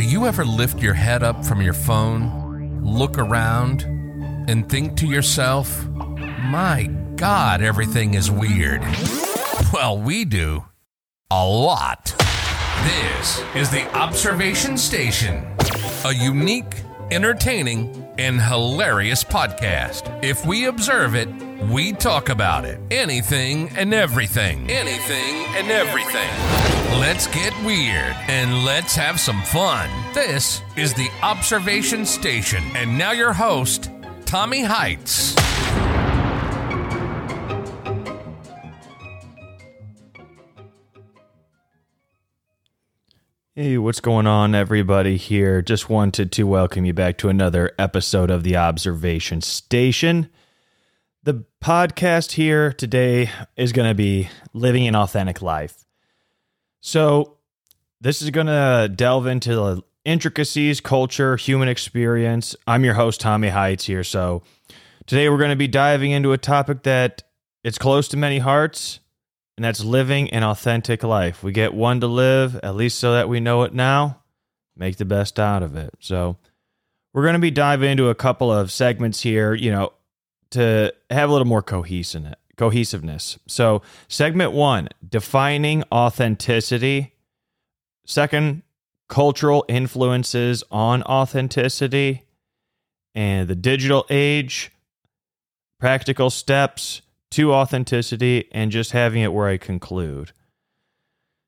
Do you ever lift your head up from your phone, look around, and think to yourself, my God, everything is weird? Well, we do. A lot. This is the Observation Station, a unique, entertaining, and hilarious podcast. If we observe it, we talk about it. Anything and everything. Anything and everything. Let's get weird and let's have some fun. This is the Observation Station. And now your host, Tommy Heights. Hey, what's going on, everybody? Here, just wanted to welcome you back to another episode of the Observation Station. The podcast here today is going to be living an authentic life. So, this is going to delve into the intricacies, culture, human experience. I'm your host, Tommy Heights, here. So, today we're going to be diving into a topic that it's close to many hearts and that's living an authentic life. We get one to live, at least so that we know it now. Make the best out of it. So, we're going to be diving into a couple of segments here, you know, to have a little more cohesiveness. Cohesiveness. So, segment one, defining authenticity. Second, cultural influences on authenticity and the digital age, practical steps to authenticity and just having it where I conclude.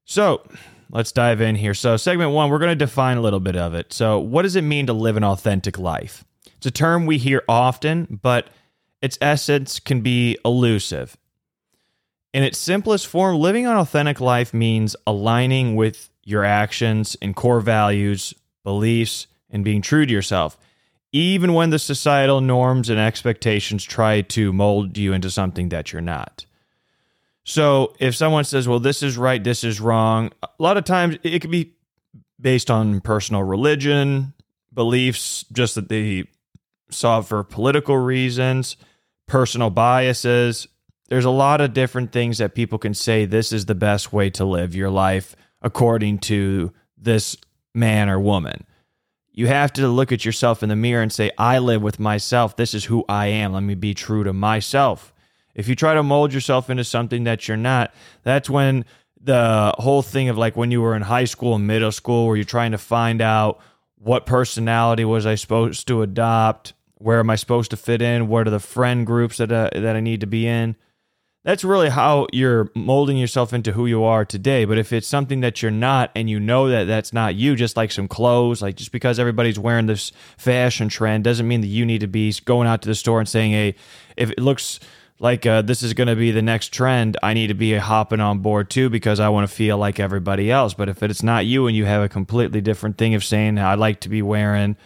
So let's dive in here. So, segment one, we're going to define a little bit of it. So, what does it mean to live an authentic life? It's a term we hear often, but its essence can be elusive. In its simplest form, living an authentic life means aligning with your actions and core values, beliefs, and being true to yourself even when the societal norms and expectations try to mold you into something that you're not. So if someone says, well, this is right, this is wrong, a lot of times it could be based on personal religion, beliefs, just that they saw for political reasons, personal biases. There's a lot of different things that people can say this is the best way to live your life according to this man or woman. You have to look at yourself in the mirror and say, I live with myself. This is who I am. Let me be true to myself. If you try to mold yourself into something that you're not, that's when the whole thing of like when you were in high school and middle school, where you're trying to find out what personality was I supposed to adopt, where am I supposed to fit in, what are the friend groups that uh, that I need to be in that's really how you're molding yourself into who you are today. But if it's something that you're not and you know that that's not you, just like some clothes, like just because everybody's wearing this fashion trend doesn't mean that you need to be going out to the store and saying, hey, if it looks like uh, this is going to be the next trend, I need to be hopping on board too because I want to feel like everybody else. But if it's not you and you have a completely different thing of saying, I'd like to be wearing,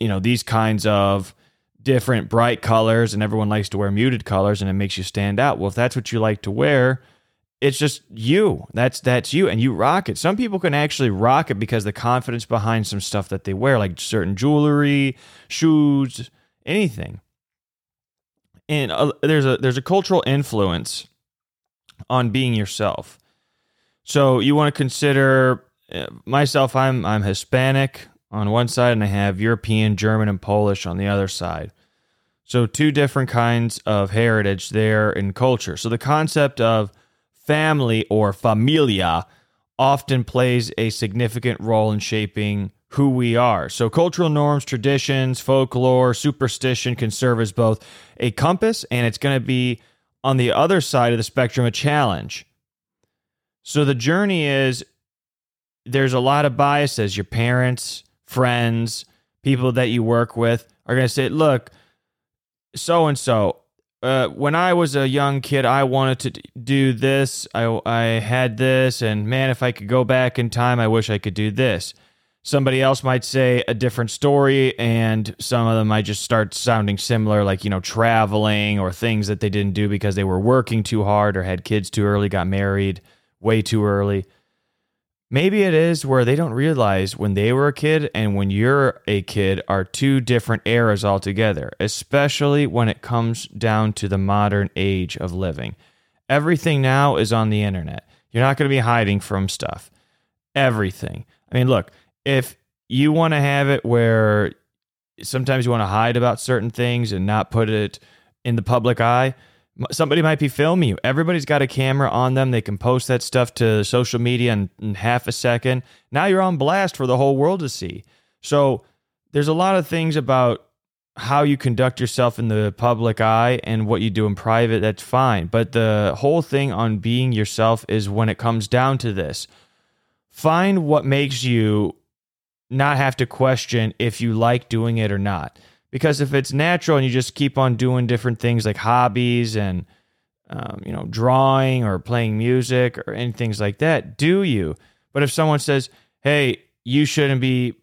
you know, these kinds of different bright colors and everyone likes to wear muted colors and it makes you stand out. Well, if that's what you like to wear, it's just you. That's that's you and you rock it. Some people can actually rock it because the confidence behind some stuff that they wear like certain jewelry, shoes, anything. And uh, there's a there's a cultural influence on being yourself. So you want to consider uh, myself I'm I'm Hispanic on one side and I have European, German, and Polish on the other side. So, two different kinds of heritage there in culture. So, the concept of family or familia often plays a significant role in shaping who we are. So, cultural norms, traditions, folklore, superstition can serve as both a compass and it's going to be on the other side of the spectrum a challenge. So, the journey is there's a lot of biases. Your parents, friends, people that you work with are going to say, look, so and so, when I was a young kid, I wanted to do this. I, I had this, and man, if I could go back in time, I wish I could do this. Somebody else might say a different story, and some of them might just start sounding similar, like, you know, traveling or things that they didn't do because they were working too hard or had kids too early, got married way too early. Maybe it is where they don't realize when they were a kid and when you're a kid are two different eras altogether, especially when it comes down to the modern age of living. Everything now is on the internet. You're not going to be hiding from stuff. Everything. I mean, look, if you want to have it where sometimes you want to hide about certain things and not put it in the public eye. Somebody might be filming you. Everybody's got a camera on them. They can post that stuff to social media in, in half a second. Now you're on blast for the whole world to see. So there's a lot of things about how you conduct yourself in the public eye and what you do in private, that's fine. But the whole thing on being yourself is when it comes down to this find what makes you not have to question if you like doing it or not. Because if it's natural and you just keep on doing different things like hobbies and um, you know drawing or playing music or any things like that, do you? But if someone says, "Hey, you shouldn't be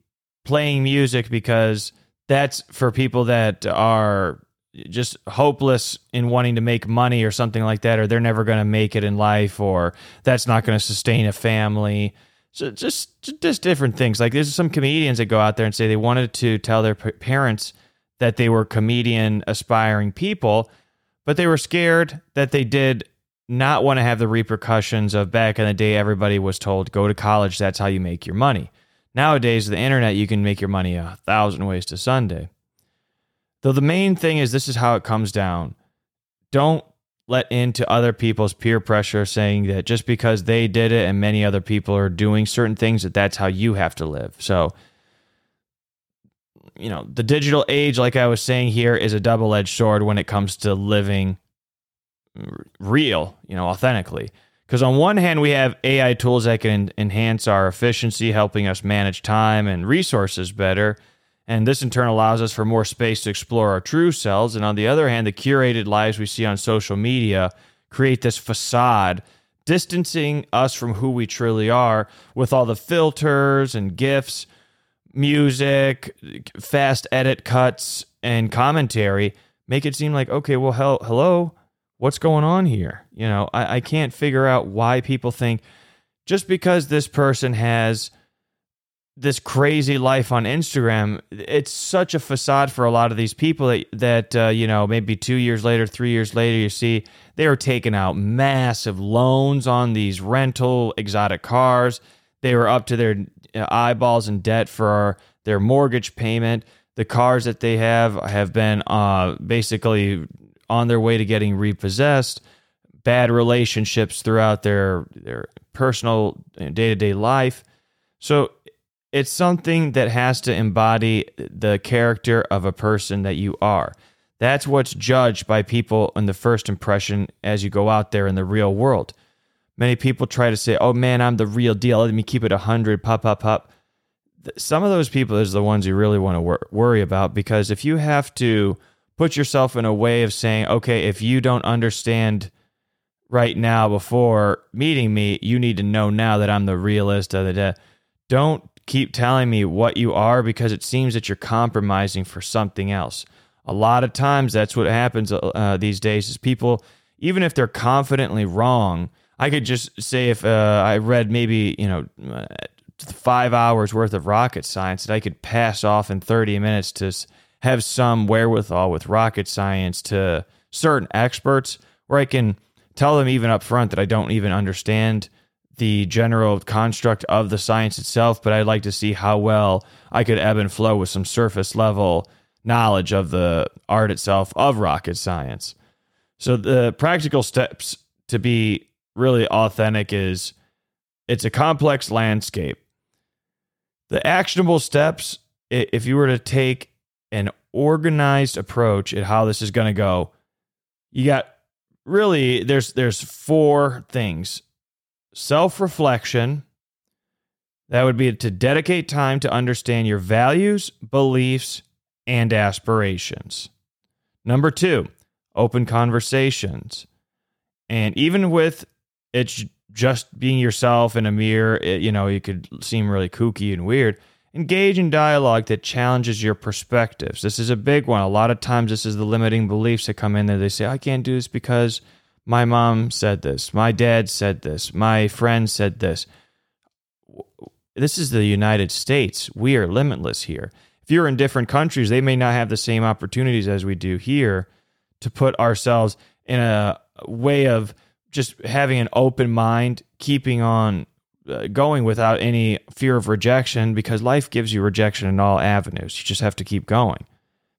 playing music because that's for people that are just hopeless in wanting to make money or something like that, or they're never going to make it in life, or that's not going to sustain a family." So just just different things. Like there's some comedians that go out there and say they wanted to tell their parents that they were comedian aspiring people, but they were scared that they did not want to have the repercussions of back in the day everybody was told go to college that's how you make your money. Nowadays the internet you can make your money a thousand ways to Sunday. Though the main thing is this is how it comes down. Don't let into other people's peer pressure saying that just because they did it and many other people are doing certain things that that's how you have to live. So you know, the digital age like I was saying here is a double-edged sword when it comes to living real, you know, authentically. Because on one hand, we have AI tools that can enhance our efficiency, helping us manage time and resources better. And this in turn allows us for more space to explore our true selves. And on the other hand, the curated lives we see on social media create this facade, distancing us from who we truly are with all the filters and GIFs, music, fast edit cuts, and commentary. Make it seem like, okay, well, hell, hello, what's going on here? You know, I, I can't figure out why people think just because this person has this crazy life on Instagram, it's such a facade for a lot of these people that, that uh, you know, maybe two years later, three years later, you see they are taking out massive loans on these rental exotic cars. They were up to their eyeballs in debt for their mortgage payment. The cars that they have have been uh, basically on their way to getting repossessed. Bad relationships throughout their their personal day to day life. So it's something that has to embody the character of a person that you are. That's what's judged by people in the first impression as you go out there in the real world. Many people try to say, oh man, I'm the real deal. Let me keep it 100, pop, pop, pop. Some of those people is the ones you really want to wor- worry about because if you have to put yourself in a way of saying, okay, if you don't understand right now before meeting me, you need to know now that I'm the realist. of the Don't keep telling me what you are because it seems that you're compromising for something else. A lot of times that's what happens uh, these days is people even if they're confidently wrong, I could just say if uh, I read maybe, you know, 5 hours worth of rocket science that I could pass off in 30 minutes to have some wherewithal with rocket science to certain experts where I can tell them even up front that I don't even understand the general construct of the science itself, but I'd like to see how well I could ebb and flow with some surface level knowledge of the art itself of rocket science. So the practical steps to be really authentic is it's a complex landscape. The actionable steps, if you were to take an organized approach at how this is going to go, you got really there's there's four things self reflection. That would be to dedicate time to understand your values, beliefs, and aspirations. Number two, open conversations. And even with it's just being yourself in a mirror, it, you know, you could seem really kooky and weird. Engage in dialogue that challenges your perspectives. This is a big one. A lot of times, this is the limiting beliefs that come in there. They say, I can't do this because my mom said this. My dad said this. My friend said this. This is the United States. We are limitless here. If you're in different countries, they may not have the same opportunities as we do here to put ourselves in a way of just having an open mind, keeping on uh, going without any fear of rejection because life gives you rejection in all avenues. You just have to keep going.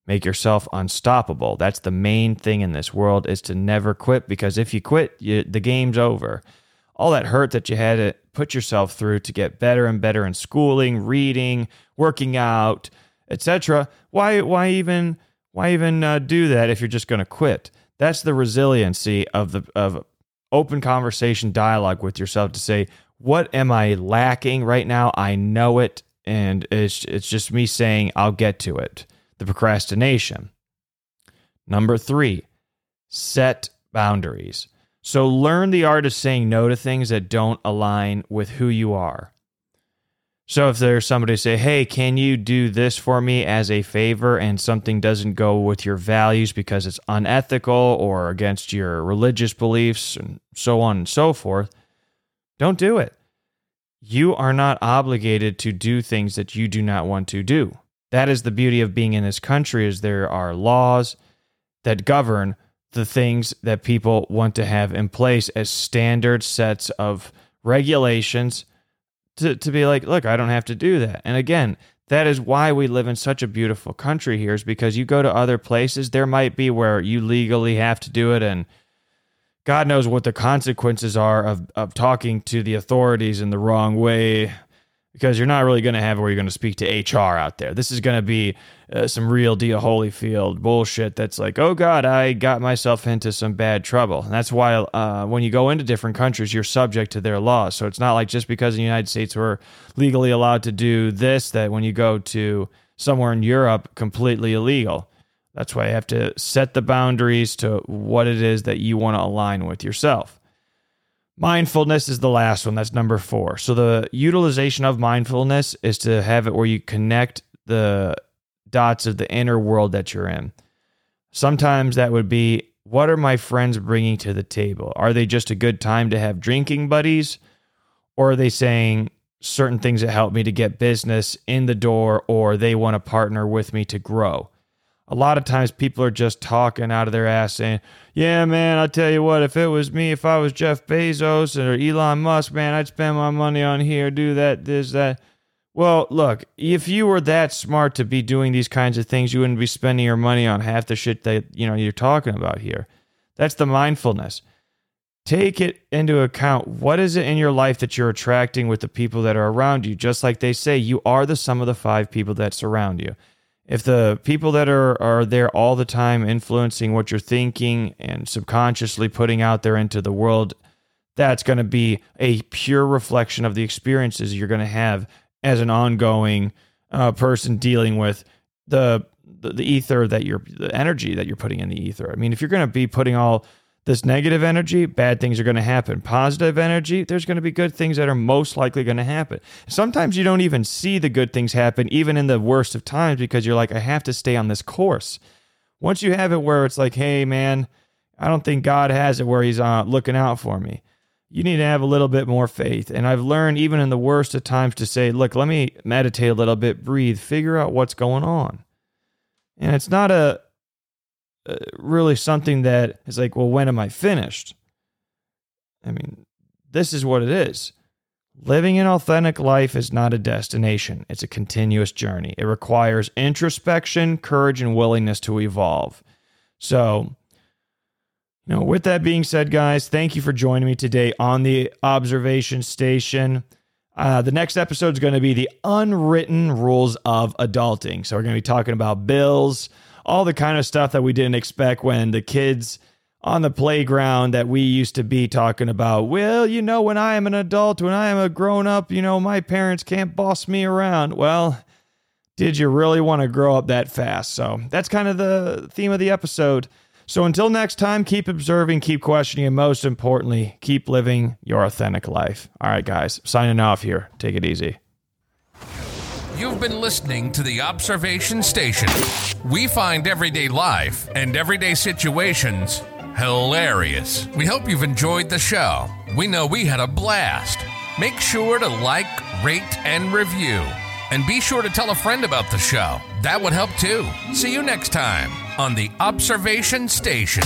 Make yourself unstoppable. That's the main thing in this world is to never quit because if you quit, you, the game's over. All that hurt that you had to put yourself through to get better and better in schooling, reading, working out, etc. Why why even why even uh, do that if you're just going to quit? That's the resiliency of the of open conversation dialogue with yourself to say, what am I lacking right now? I know it, and it's it's just me saying I'll get to it. The procrastination. Number three, set boundaries. So learn the art of saying no to things that don't align with who you are. So if there's somebody say, "Hey, can you do this for me as a favor?" and something doesn't go with your values because it's unethical or against your religious beliefs and so on and so forth, don't do it. You are not obligated to do things that you do not want to do. That is the beauty of being in this country is there are laws that govern the things that people want to have in place as standard sets of regulations to, to be like, look, I don't have to do that. And again, that is why we live in such a beautiful country here, is because you go to other places, there might be where you legally have to do it. And God knows what the consequences are of, of talking to the authorities in the wrong way because you're not really going to have where you're going to speak to HR out there. This is going to be uh, some real deal Holyfield bullshit that's like, oh God, I got myself into some bad trouble. And that's why uh, when you go into different countries, you're subject to their laws. So it's not like just because in the United States we're legally allowed to do this, that when you go to somewhere in Europe, completely illegal. That's why you have to set the boundaries to what it is that you want to align with yourself. Mindfulness is the last one. That's number four. So the utilization of mindfulness is to have it where you connect the dots of the inner world that you're in. Sometimes that would be what are my friends bringing to the table? Are they just a good time to have drinking buddies? Or are they saying certain things that help me to get business in the door or they want to partner with me to grow? A lot of times people are just talking out of their ass saying, Yeah, man, I'll tell you what, if it was me, if I was Jeff Bezos or Elon Musk, man, I'd spend my money on here, do that, this, that. Well, look, if you were that smart to be doing these kinds of things, you wouldn't be spending your money on half the shit that you know you're talking about here. That's the mindfulness. Take it into account. What is it in your life that you're attracting with the people that are around you? Just like they say, you are the sum of the five people that surround you if the people that are are there all the time influencing what you're thinking and subconsciously putting out there into the world that's going to be a pure reflection of the experiences you're going to have as an ongoing uh, person dealing with the, the the ether that you're the energy that you're putting in the ether. I mean if you're going to be putting all this negative energy, bad things are going to happen. Positive energy, there's going to be good things that are most likely going to happen. Sometimes you don't even see the good things happen, even in the worst of times, because you're like, I have to stay on this course. Once you have it where it's like, hey, man, I don't think God has it where He's uh, looking out for me. You need to have a little bit more faith. And I've learned, even in the worst of times, to say, look, let me meditate a little bit, breathe, figure out what's going on. And it's not a really something that is like, well, when am I finished? I mean, this is what it is. Living an authentic life is not a destination, it's a continuous journey. It requires introspection, courage, and willingness to evolve. So, you know, with that being said, guys, thank you for joining me today on the observation station. Uh, the next episode is going to be the unwritten rules of adulting. So, we're going to be talking about bills all the kind of stuff that we didn't expect when the kids on the playground that we used to be talking about. Well, you know, when I am an adult, when I am a grown up, you know, my parents can't boss me around. Well, did you really want to grow up that fast? So that's kind of the theme of the episode. So until next time, keep observing, keep questioning, and most importantly, keep living your authentic life. All right, guys, signing off here. Take it easy. You've been listening to the Observation Station. We find everyday life and everyday situations hilarious. We hope you've enjoyed the show. We know we had a blast. Make sure to like, rate, and review. And be sure to tell a friend about the show. That would help too. See you next time on the Observation Station.